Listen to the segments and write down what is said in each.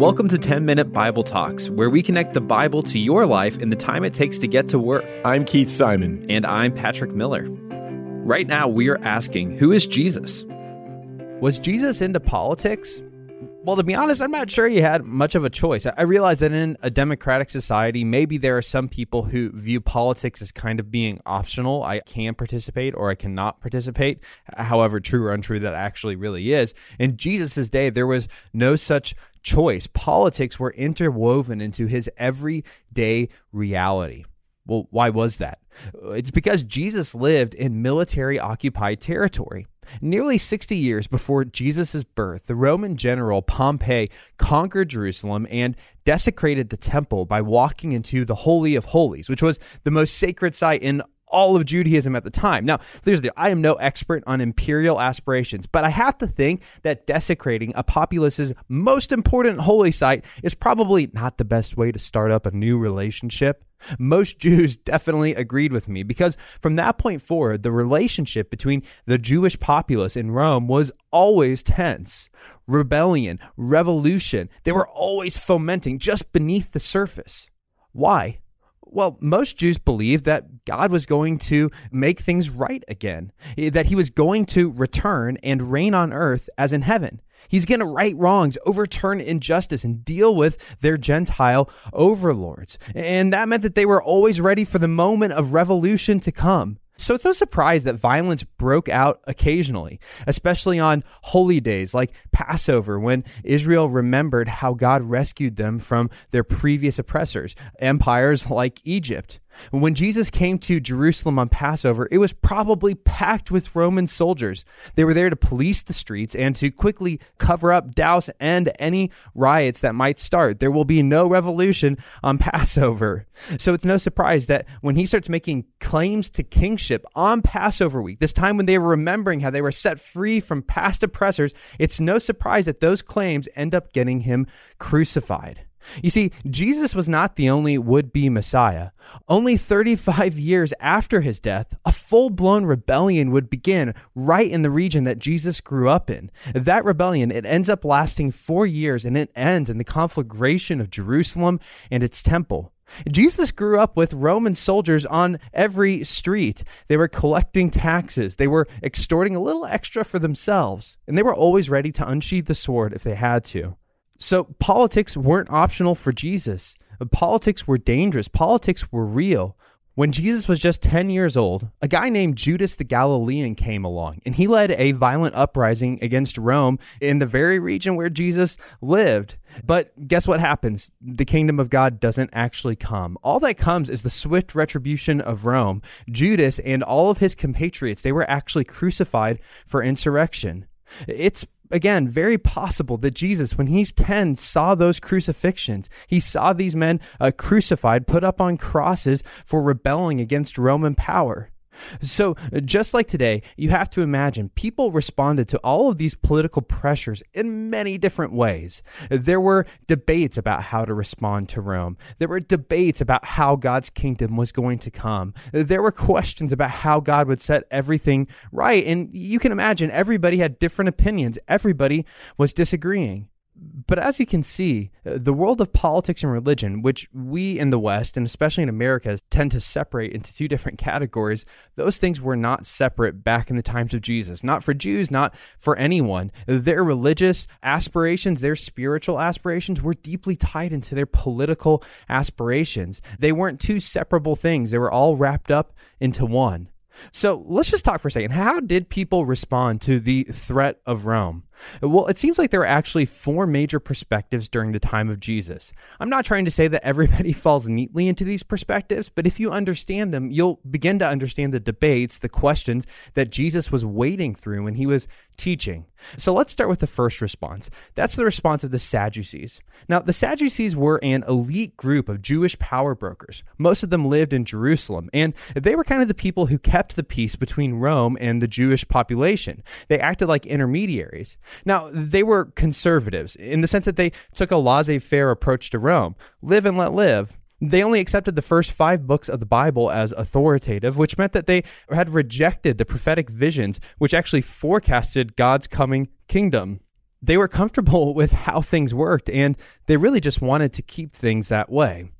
Welcome to 10 Minute Bible Talks, where we connect the Bible to your life in the time it takes to get to work. I'm Keith Simon. And I'm Patrick Miller. Right now, we are asking who is Jesus? Was Jesus into politics? Well, to be honest, I'm not sure he had much of a choice. I realize that in a democratic society, maybe there are some people who view politics as kind of being optional. I can participate or I cannot participate. However, true or untrue that actually really is. In Jesus' day, there was no such choice. Politics were interwoven into his everyday reality. Well, why was that? It's because Jesus lived in military occupied territory. Nearly 60 years before Jesus' birth, the Roman general Pompey conquered Jerusalem and desecrated the temple by walking into the Holy of Holies, which was the most sacred site in all of Judaism at the time. Now, there's the I am no expert on imperial aspirations, but I have to think that desecrating a populace's most important holy site is probably not the best way to start up a new relationship. Most Jews definitely agreed with me because from that point forward, the relationship between the Jewish populace in Rome was always tense. Rebellion, revolution, they were always fomenting just beneath the surface. Why? Well, most Jews believed that God was going to make things right again, eh, that he was going to return and reign on earth as in heaven. He's going to right wrongs, overturn injustice, and deal with their Gentile overlords. And that meant that they were always ready for the moment of revolution to come. So it's no surprise that violence broke out occasionally, especially on holy days like Passover, when Israel remembered how God rescued them from their previous oppressors, empires like Egypt. When Jesus came to Jerusalem on Passover, it was probably packed with Roman soldiers. They were there to police the streets and to quickly cover up, douse, and any riots that might start. There will be no revolution on Passover. So it's no surprise that when he starts making claims to kingship on Passover week, this time when they were remembering how they were set free from past oppressors, it's no surprise that those claims end up getting him crucified. You see, Jesus was not the only would be Messiah. Only 35 years after his death, a full blown rebellion would begin right in the region that Jesus grew up in. That rebellion, it ends up lasting four years and it ends in the conflagration of Jerusalem and its temple. Jesus grew up with Roman soldiers on every street. They were collecting taxes. They were extorting a little extra for themselves. And they were always ready to unsheathe the sword if they had to. So politics weren't optional for Jesus. Politics were dangerous. Politics were real. When Jesus was just 10 years old, a guy named Judas the Galilean came along, and he led a violent uprising against Rome in the very region where Jesus lived. But guess what happens? The kingdom of God doesn't actually come. All that comes is the swift retribution of Rome. Judas and all of his compatriots, they were actually crucified for insurrection. It's again, very possible that Jesus, when he's 10, saw those crucifixions. He saw these men uh, crucified, put up on crosses for rebelling against Roman power. So, just like today, you have to imagine people responded to all of these political pressures in many different ways. There were debates about how to respond to Rome, there were debates about how God's kingdom was going to come, there were questions about how God would set everything right. And you can imagine everybody had different opinions, everybody was disagreeing. But as you can see, uh, the world of politics and religion, which we in the West and especially in America tend to separate into two different categories, those things were not separate back in the times of Jesus. Not for Jews, not for anyone. Their religious aspirations, their spiritual aspirations were deeply tied into their political aspirations. They weren't two separable things, they were all wrapped up into one. So let's just talk for a second. How did people respond to the threat of Rome? Well, it seems like there are actually four major perspectives during the time of Jesus. I'm not trying to say that everybody falls neatly into these perspectives, but if you understand them, you'll begin to understand the debates, the questions that Jesus was wading through when he was teaching. So let's start with the first response. That's the response of the Sadducees. Now, the Sadducees were an elite group of Jewish power brokers. Most of them lived in Jerusalem, and they were kind of the people who kept the peace between Rome and the Jewish population. They acted like intermediaries. Now, they were conservatives in the sense that they took a laissez faire approach to Rome live and let live. They only accepted the first five books of the Bible as authoritative, which meant that they had rejected the prophetic visions which actually forecasted God's coming kingdom. they were comfortable with how things worked and they really just wanted to keep things that way.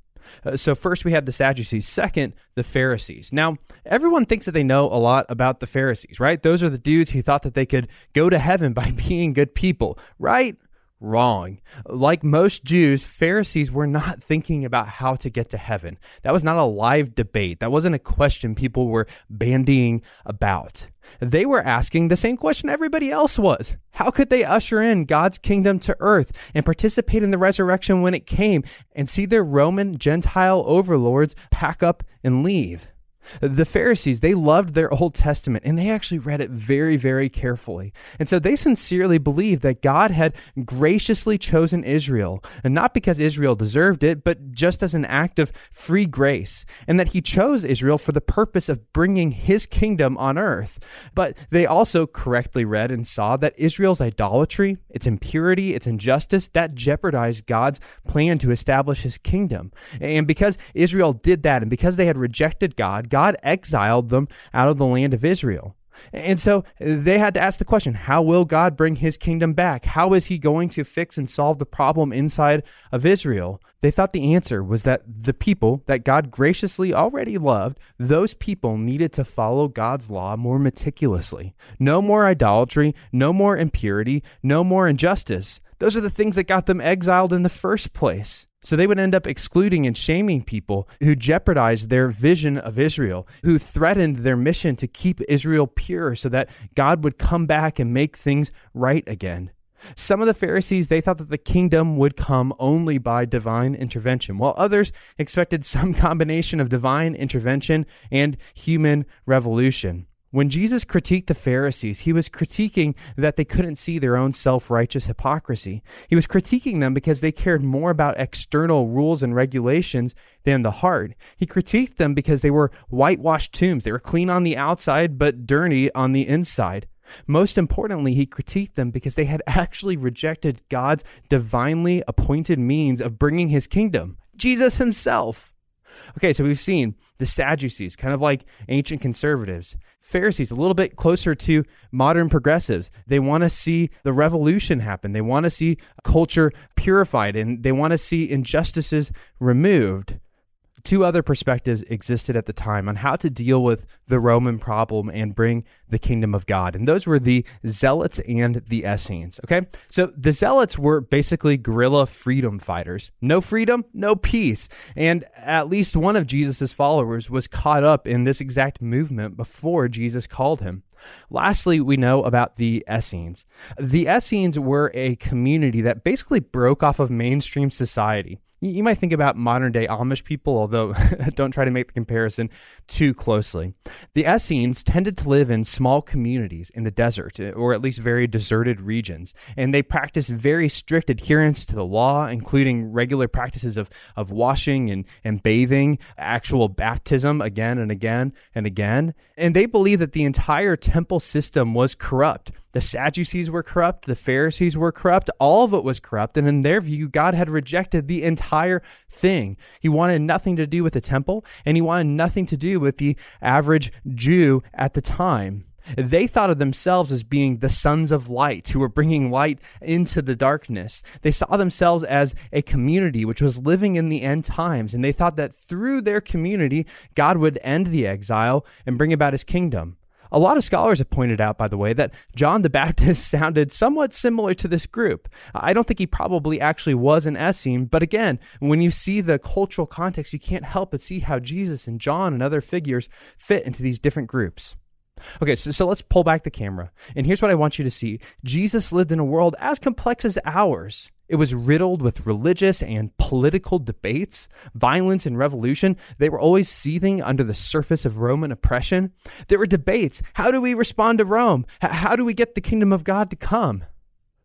Uh, so, first we had the Sadducees. Second, the Pharisees. Now, everyone thinks that they know a lot about the Pharisees, right? Those are the dudes who thought that they could go to heaven by being good people, right? Wrong. Like most Jews, Pharisees were not thinking about how to get to heaven. That was not a live debate. That wasn't a question people were bandying about. They were asking the same question everybody else was. How could they usher in God's kingdom to earth and participate in the resurrection when it came and see their Roman Gentile overlords pack up and leave? The Pharisees, they loved their Old Testament and they actually read it very, very carefully. And so they sincerely believed that God had graciously chosen Israel, and not because Israel deserved it, but just as an act of free grace, and that he chose Israel for the purpose of bringing his kingdom on earth. But they also correctly read and saw that Israel's idolatry, its impurity, its injustice, that jeopardized God's plan to establish his kingdom. And because Israel did that, and because they had rejected God, God exiled them out of the land of Israel. And so they had to ask the question how will God bring his kingdom back? How is he going to fix and solve the problem inside of Israel? They thought the answer was that the people that God graciously already loved, those people needed to follow God's law more meticulously. No more idolatry, no more impurity, no more injustice. Those are the things that got them exiled in the first place. So they would end up excluding and shaming people who jeopardized their vision of Israel, who threatened their mission to keep Israel pure so that God would come back and make things right again. Some of the Pharisees, they thought that the kingdom would come only by divine intervention, while others expected some combination of divine intervention and human revolution. When Jesus critiqued the Pharisees, he was critiquing that they couldn't see their own self righteous hypocrisy. He was critiquing them because they cared more about external rules and regulations than the heart. He critiqued them because they were whitewashed tombs. They were clean on the outside, but dirty on the inside. Most importantly, he critiqued them because they had actually rejected God's divinely appointed means of bringing his kingdom, Jesus himself. Okay, so we've seen the Sadducees, kind of like ancient conservatives. Pharisees, a little bit closer to modern progressives. They want to see the revolution happen. They want to see culture purified and they want to see injustices removed two other perspectives existed at the time on how to deal with the Roman problem and bring the kingdom of God. And those were the Zealots and the Essenes. Okay. So the Zealots were basically guerrilla freedom fighters. No freedom, no peace. And at least one of Jesus's followers was caught up in this exact movement before Jesus called him. Lastly, we know about the Essenes. The Essenes were a community that basically broke off of mainstream society you might think about modern day Amish people, although don't try to make the comparison too closely. The Essenes tended to live in small communities in the desert, eh, or at least very deserted regions, and they practiced very strict adherence to the law, including regular practices of, of washing and, and bathing, actual baptism again and again and again. And they believed that the entire temple system was corrupt the Sadducees were corrupt. The Pharisees were corrupt. All of it was corrupt. And in their view, God had rejected the entire thing. He wanted nothing to do with the temple, and he wanted nothing to do with the average Jew at the time. They thought of themselves as being the sons of light who were bringing light into the darkness. They saw themselves as a community which was living in the end times, and they thought that through their community, God would end the exile and bring about his kingdom. A lot of scholars have pointed out, by the way, that John the Baptist sounded somewhat similar to this group. I don't think he probably actually was an Essene, but again, when you see the cultural context, you can't help but see how Jesus and John and other figures fit into these different groups. Okay, so, so let's pull back the camera. And here's what I want you to see Jesus lived in a world as complex as ours. It was riddled with religious and political debates, violence and revolution. They were always seething under the surface of Roman oppression. There were debates. How do we respond to Rome? How do we get the kingdom of God to come?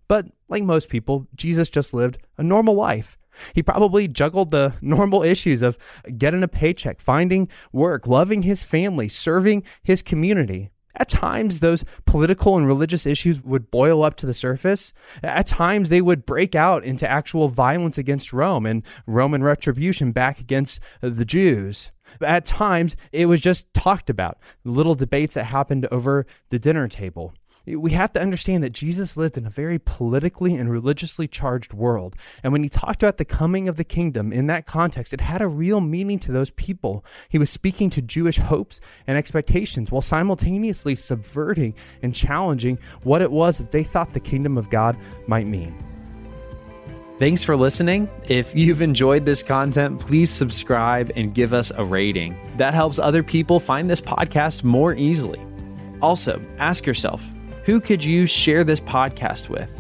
But like most people, Jesus just lived a normal life. He probably juggled the normal issues of getting a paycheck, finding work, loving his family, serving his community. At times, those political and religious issues would boil up to the surface. At times, they would break out into actual violence against Rome and Roman retribution back against the Jews. At times, it was just talked about, little debates that happened over the dinner table. We have to understand that Jesus lived in a very politically and religiously charged world. And when he talked about the coming of the kingdom in that context, it had a real meaning to those people. He was speaking to Jewish hopes and expectations while simultaneously subverting and challenging what it was that they thought the kingdom of God might mean. Thanks for listening. If you've enjoyed this content, please subscribe and give us a rating. That helps other people find this podcast more easily. Also, ask yourself who could you share this podcast with?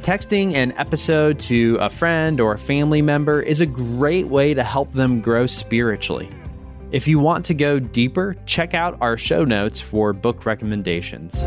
Texting an episode to a friend or a family member is a great way to help them grow spiritually. If you want to go deeper, check out our show notes for book recommendations.